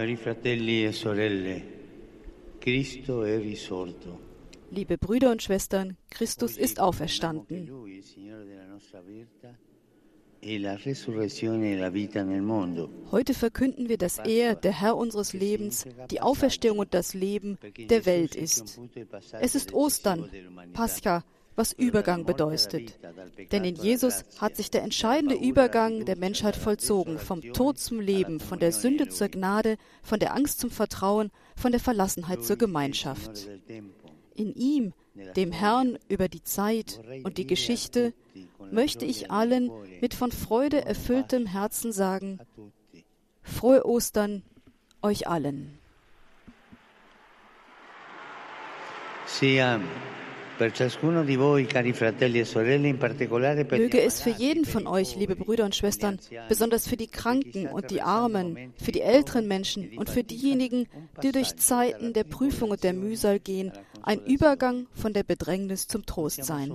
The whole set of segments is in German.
Cari fratelli e sorelle, Cristo è risorto. Liebe Brüder und Schwestern, Christus ist auferstanden. E e. Heute verkünden wir, dass er, der Herr unseres Lebens, die Auferstehung und das Leben der Welt ist. Es ist Ostern, Pascha, was Übergang bedeutet. Denn in Jesus hat sich der entscheidende Übergang der Menschheit vollzogen, vom Tod zum Leben, von der Sünde zur Gnade, von der Angst zum Vertrauen, von der Verlassenheit zur Gemeinschaft. In ihm, dem Herrn über die Zeit und die Geschichte, möchte ich allen mit von Freude erfülltem Herzen sagen, frohe Ostern euch allen. Sia e Möge es für jeden von euch, liebe Brüder und Schwestern, besonders für die Kranken und die Armen, für die älteren Menschen und für diejenigen, die durch Zeiten der Prüfung und der Mühsal gehen, ein Übergang von der Bedrängnis zum Trost sein.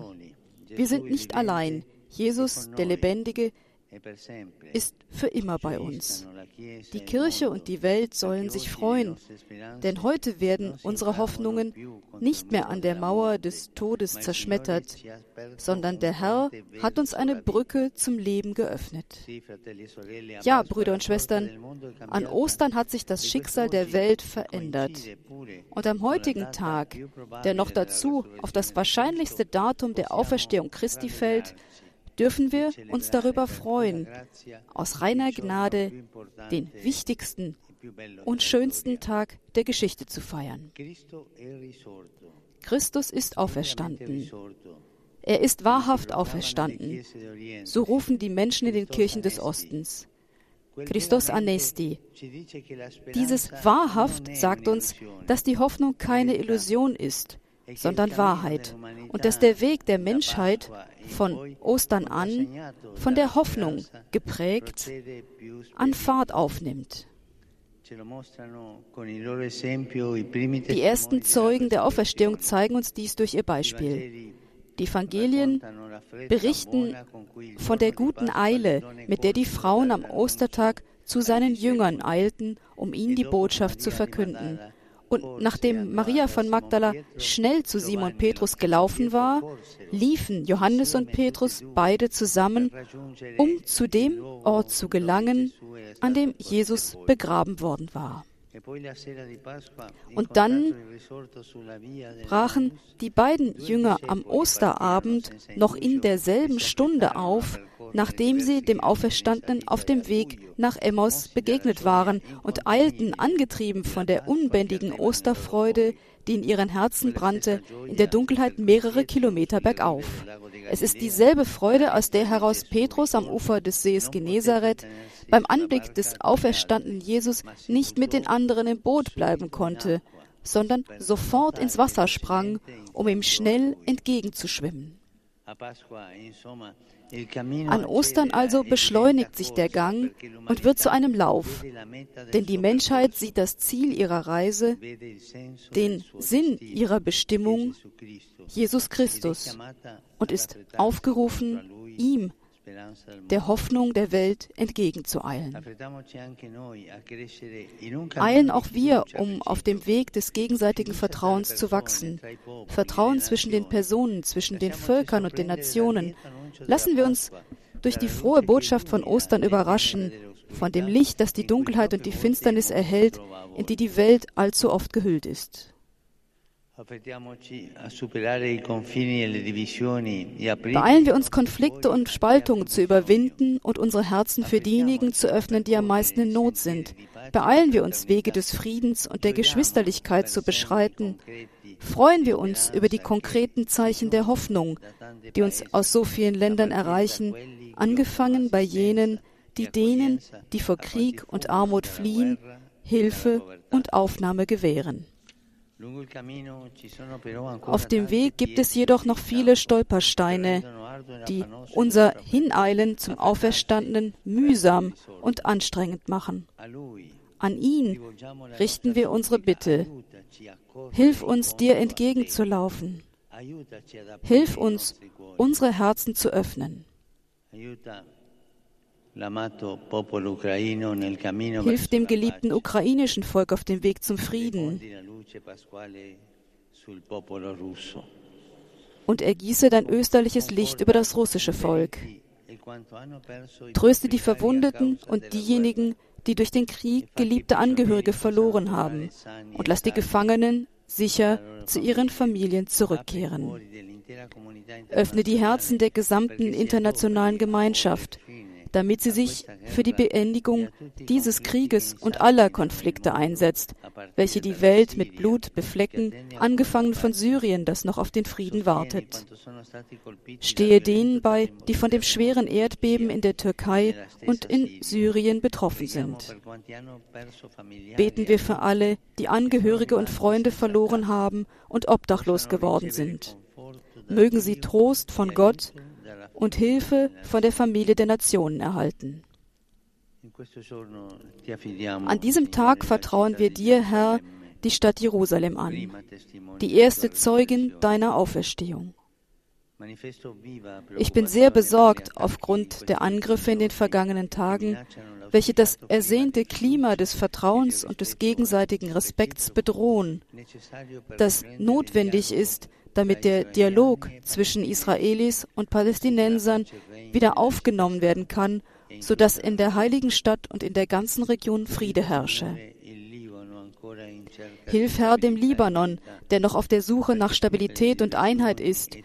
Wir sind nicht allein. Jesus, der Lebendige, ist für immer bei uns. Die Kirche und die Welt sollen sich freuen, denn heute werden unsere Hoffnungen nicht mehr an der Mauer des Todes zerschmettert, sondern der Herr hat uns eine Brücke zum Leben geöffnet. Ja, Brüder und Schwestern, an Ostern hat sich das Schicksal der Welt verändert. Und am heutigen Tag, der noch dazu auf das wahrscheinlichste Datum der Auferstehung Christi fällt, dürfen wir uns darüber freuen, aus reiner Gnade den wichtigsten und schönsten Tag der Geschichte zu feiern. Christus ist auferstanden. Er ist wahrhaft auferstanden. So rufen die Menschen in den Kirchen des Ostens. Christos Anesti. Dieses wahrhaft sagt uns, dass die Hoffnung keine Illusion ist, sondern Wahrheit und dass der Weg der Menschheit von Ostern an, von der Hoffnung geprägt, an Fahrt aufnimmt. Die ersten Zeugen der Auferstehung zeigen uns dies durch ihr Beispiel. Die Evangelien berichten von der guten Eile, mit der die Frauen am Ostertag zu seinen Jüngern eilten, um ihnen die Botschaft zu verkünden. Und nachdem Maria von Magdala schnell zu Simon Petrus gelaufen war, liefen Johannes und Petrus beide zusammen, um zu dem Ort zu gelangen, an dem Jesus begraben worden war. Und dann brachen die beiden Jünger am Osterabend noch in derselben Stunde auf, nachdem sie dem Auferstandenen auf dem Weg nach Emmaus begegnet waren und eilten, angetrieben von der unbändigen Osterfreude, die in ihren Herzen brannte, in der Dunkelheit mehrere Kilometer bergauf. Es ist dieselbe Freude, aus der heraus Petrus am Ufer des Sees Genezareth beim Anblick des auferstandenen Jesus nicht mit den anderen im Boot bleiben konnte, sondern sofort ins Wasser sprang, um ihm schnell entgegenzuschwimmen. An Ostern also beschleunigt sich der Gang und wird zu einem Lauf, denn die Menschheit sieht das Ziel ihrer Reise, den Sinn ihrer Bestimmung, Jesus Christus, und ist aufgerufen, ihm, der Hoffnung der Welt entgegenzueilen. Eilen auch wir, um auf dem Weg des gegenseitigen Vertrauens zu wachsen. Vertrauen zwischen den Personen, zwischen den Völkern und den Nationen. Lassen wir uns durch die frohe Botschaft von Ostern überraschen, von dem Licht, das die Dunkelheit und die Finsternis erhält, in die die Welt allzu oft gehüllt ist. Beeilen wir uns, Konflikte und Spaltungen zu überwinden und unsere Herzen für diejenigen zu öffnen, die am meisten in Not sind. Beeilen wir uns, Wege des Friedens und der Geschwisterlichkeit zu beschreiten. Freuen wir uns über die konkreten Zeichen der Hoffnung, die uns aus so vielen Ländern erreichen, angefangen bei jenen, die denen, die vor Krieg und Armut fliehen, Hilfe und Aufnahme gewähren. Auf dem Weg gibt es jedoch noch viele Stolpersteine, die unser Hineilen zum Auferstandenen mühsam und anstrengend machen. An ihn richten wir unsere Bitte. Hilf uns, dir entgegenzulaufen. Hilf uns, unsere Herzen zu öffnen. Hilf dem geliebten ukrainischen Volk auf dem Weg zum Frieden. und ergieße dein österliches Licht über das russische Volk. Tröste die Verwundeten und diejenigen, die durch den Krieg geliebte Angehörige verloren haben, und lass die Gefangenen sicher zu ihren Familien zurückkehren. Öffne die Herzen der gesamten internationalen Gemeinschaft, damit sie sich für die Beendigung dieses Krieges und aller Konflikte einsetzt, welche die Welt mit Blut beflecken, angefangen von Syrien, das noch auf den Frieden wartet. Stehe denen bei, die von dem schweren Erdbeben in der Türkei und in Syrien betroffen sind. Beten wir für alle, die Angehörige und Freunde verloren haben und obdachlos geworden sind. Mögen sie Trost von Gott und Hilfe von der Familie der Nationen erhalten. An diesem Tag vertrauen wir dir, Herr, die Stadt Jerusalem an, die erste Zeugin deiner Auferstehung. Ich bin sehr besorgt aufgrund der Angriffe in den vergangenen Tagen, welche das ersehnte Klima des Vertrauens und des gegenseitigen Respekts bedrohen, das notwendig ist, damit der Dialog zwischen Israelis und Palästinensern wieder aufgenommen werden kann, sodass in der heiligen Stadt und in der ganzen Region Friede herrsche. Hilf Herr dem Libanon, der noch auf der Suche nach Stabilität und Einheit ist,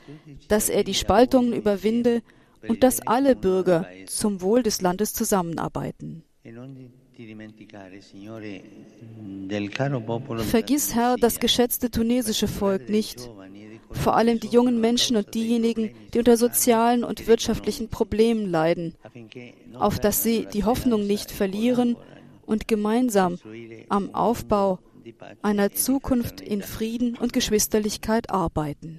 dass er die Spaltungen überwinde und dass alle Bürger zum Wohl des Landes zusammenarbeiten. Vergiss, Herr, das geschätzte tunesische Volk nicht vor allem die jungen Menschen und diejenigen, die unter sozialen und wirtschaftlichen Problemen leiden, auf dass sie die Hoffnung nicht verlieren und gemeinsam am Aufbau einer Zukunft in Frieden und Geschwisterlichkeit arbeiten.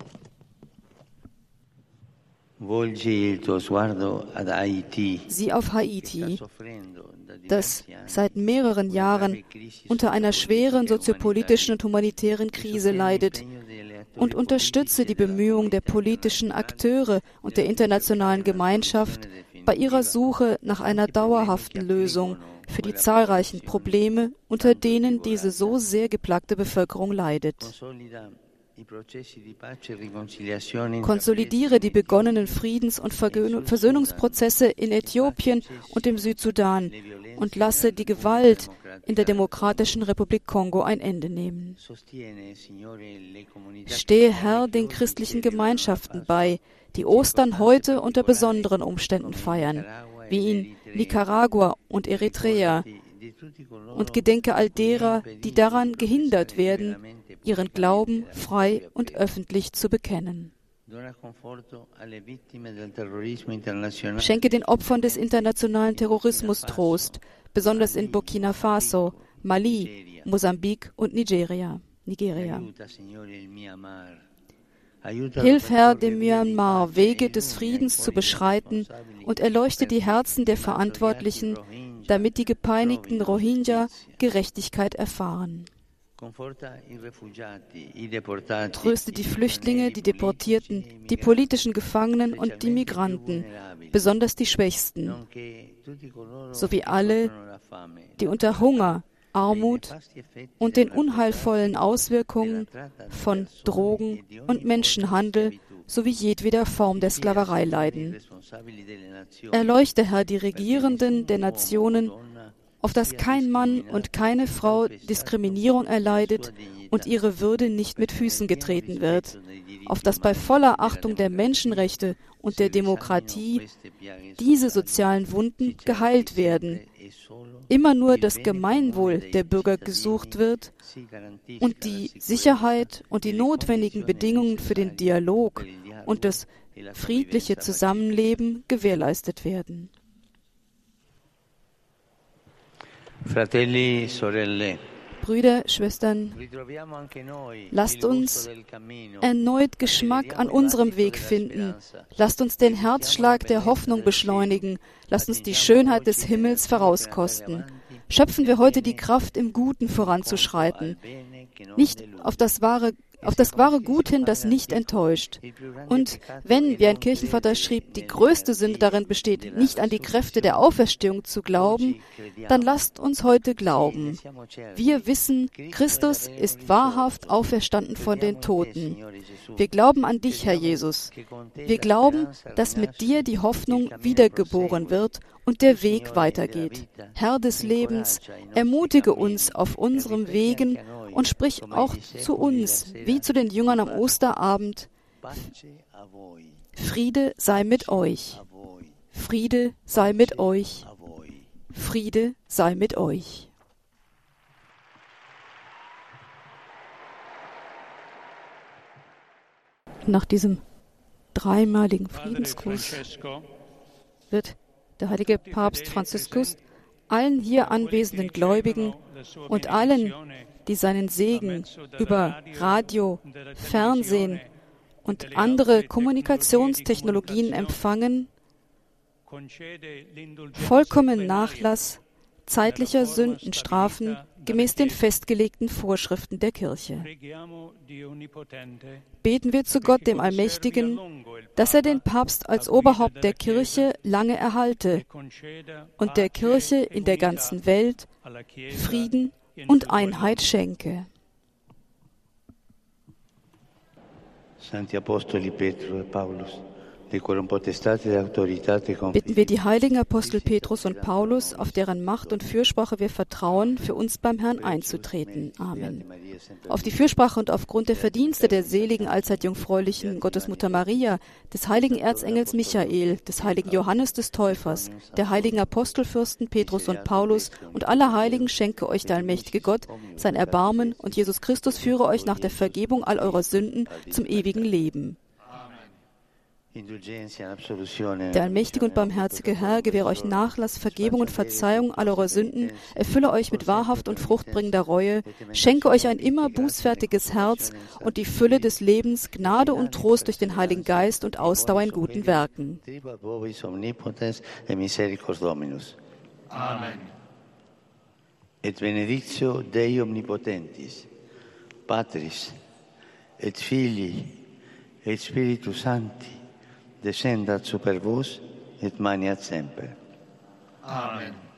Sieh auf Haiti, das seit mehreren Jahren unter einer schweren soziopolitischen und humanitären Krise leidet und unterstütze die Bemühungen der politischen Akteure und der internationalen Gemeinschaft bei ihrer Suche nach einer dauerhaften Lösung für die zahlreichen Probleme, unter denen diese so sehr geplagte Bevölkerung leidet. Konsolidiere die begonnenen Friedens- und Versöhnungsprozesse in Äthiopien und im Südsudan und lasse die Gewalt in der Demokratischen Republik Kongo ein Ende nehmen. Stehe Herr den christlichen Gemeinschaften bei, die Ostern heute unter besonderen Umständen feiern, wie in Nicaragua und Eritrea, und gedenke all derer, die daran gehindert werden, ihren Glauben frei und öffentlich zu bekennen. Schenke den Opfern des internationalen Terrorismus Trost, besonders in Burkina Faso, Mali, Mosambik und Nigeria. Nigeria. Hilf, Herr, dem Myanmar Wege des Friedens zu beschreiten und erleuchte die Herzen der Verantwortlichen, damit die gepeinigten Rohingya Gerechtigkeit erfahren. Tröste die Flüchtlinge, die Deportierten, die politischen Gefangenen und die Migranten, besonders die Schwächsten, sowie alle, die unter Hunger, Armut und den unheilvollen Auswirkungen von Drogen und Menschenhandel sowie jedweder Form der Sklaverei leiden. Erleuchte, Herr, die Regierenden der Nationen auf dass kein Mann und keine Frau Diskriminierung erleidet und ihre Würde nicht mit Füßen getreten wird, auf dass bei voller Achtung der Menschenrechte und der Demokratie diese sozialen Wunden geheilt werden, immer nur das Gemeinwohl der Bürger gesucht wird und die Sicherheit und die notwendigen Bedingungen für den Dialog und das friedliche Zusammenleben gewährleistet werden. Fratelli, sorelle. Brüder, Schwestern, lasst uns erneut Geschmack an unserem Weg finden. Lasst uns den Herzschlag der Hoffnung beschleunigen. Lasst uns die Schönheit des Himmels vorauskosten. Schöpfen wir heute die Kraft, im Guten voranzuschreiten. Nicht auf das wahre auf das wahre Gut hin, das nicht enttäuscht. Und wenn, wie ein Kirchenvater schrieb, die größte Sünde darin besteht, nicht an die Kräfte der Auferstehung zu glauben, dann lasst uns heute glauben. Wir wissen, Christus ist wahrhaft auferstanden von den Toten. Wir glauben an dich, Herr Jesus. Wir glauben, dass mit dir die Hoffnung wiedergeboren wird und der Weg weitergeht. Herr des Lebens, ermutige uns auf unserem Wegen und sprich auch zu uns, wie zu den Jüngern am Osterabend. Friede sei mit euch. Friede sei mit euch. Friede sei mit euch. Nach diesem dreimaligen Friedensgruß wird der heilige Papst Franziskus allen hier anwesenden Gläubigen und allen, die seinen Segen über Radio, Fernsehen und andere Kommunikationstechnologien empfangen, vollkommen Nachlass zeitlicher Sündenstrafen gemäß den festgelegten Vorschriften der Kirche. Beten wir zu Gott, dem Allmächtigen, dass er den Papst als Oberhaupt der Kirche lange erhalte und der Kirche in der ganzen Welt Frieden und Einheit schenke. Santi Apostoli Petro e Paulus Bitten wir die heiligen Apostel Petrus und Paulus, auf deren Macht und Fürsprache wir vertrauen, für uns beim Herrn einzutreten. Amen. Auf die Fürsprache und aufgrund der Verdienste der seligen, allzeit jungfräulichen Gottesmutter Maria, des heiligen Erzengels Michael, des heiligen Johannes des Täufers, der heiligen Apostelfürsten Petrus und Paulus und aller Heiligen schenke euch der allmächtige Gott sein Erbarmen und Jesus Christus führe euch nach der Vergebung all eurer Sünden zum ewigen Leben. Der allmächtige und barmherzige Herr gewähre euch Nachlass, Vergebung und Verzeihung aller eurer Sünden, erfülle euch mit wahrhaft und fruchtbringender Reue, schenke euch ein immer bußfertiges Herz und die Fülle des Lebens, Gnade und Trost durch den Heiligen Geist und Ausdauer in guten Werken. Amen. Et benedictio Dei omnipotentis, Patris, et Filii, et Spiritus Sancti, descendat super vos et maniat semper. Amen.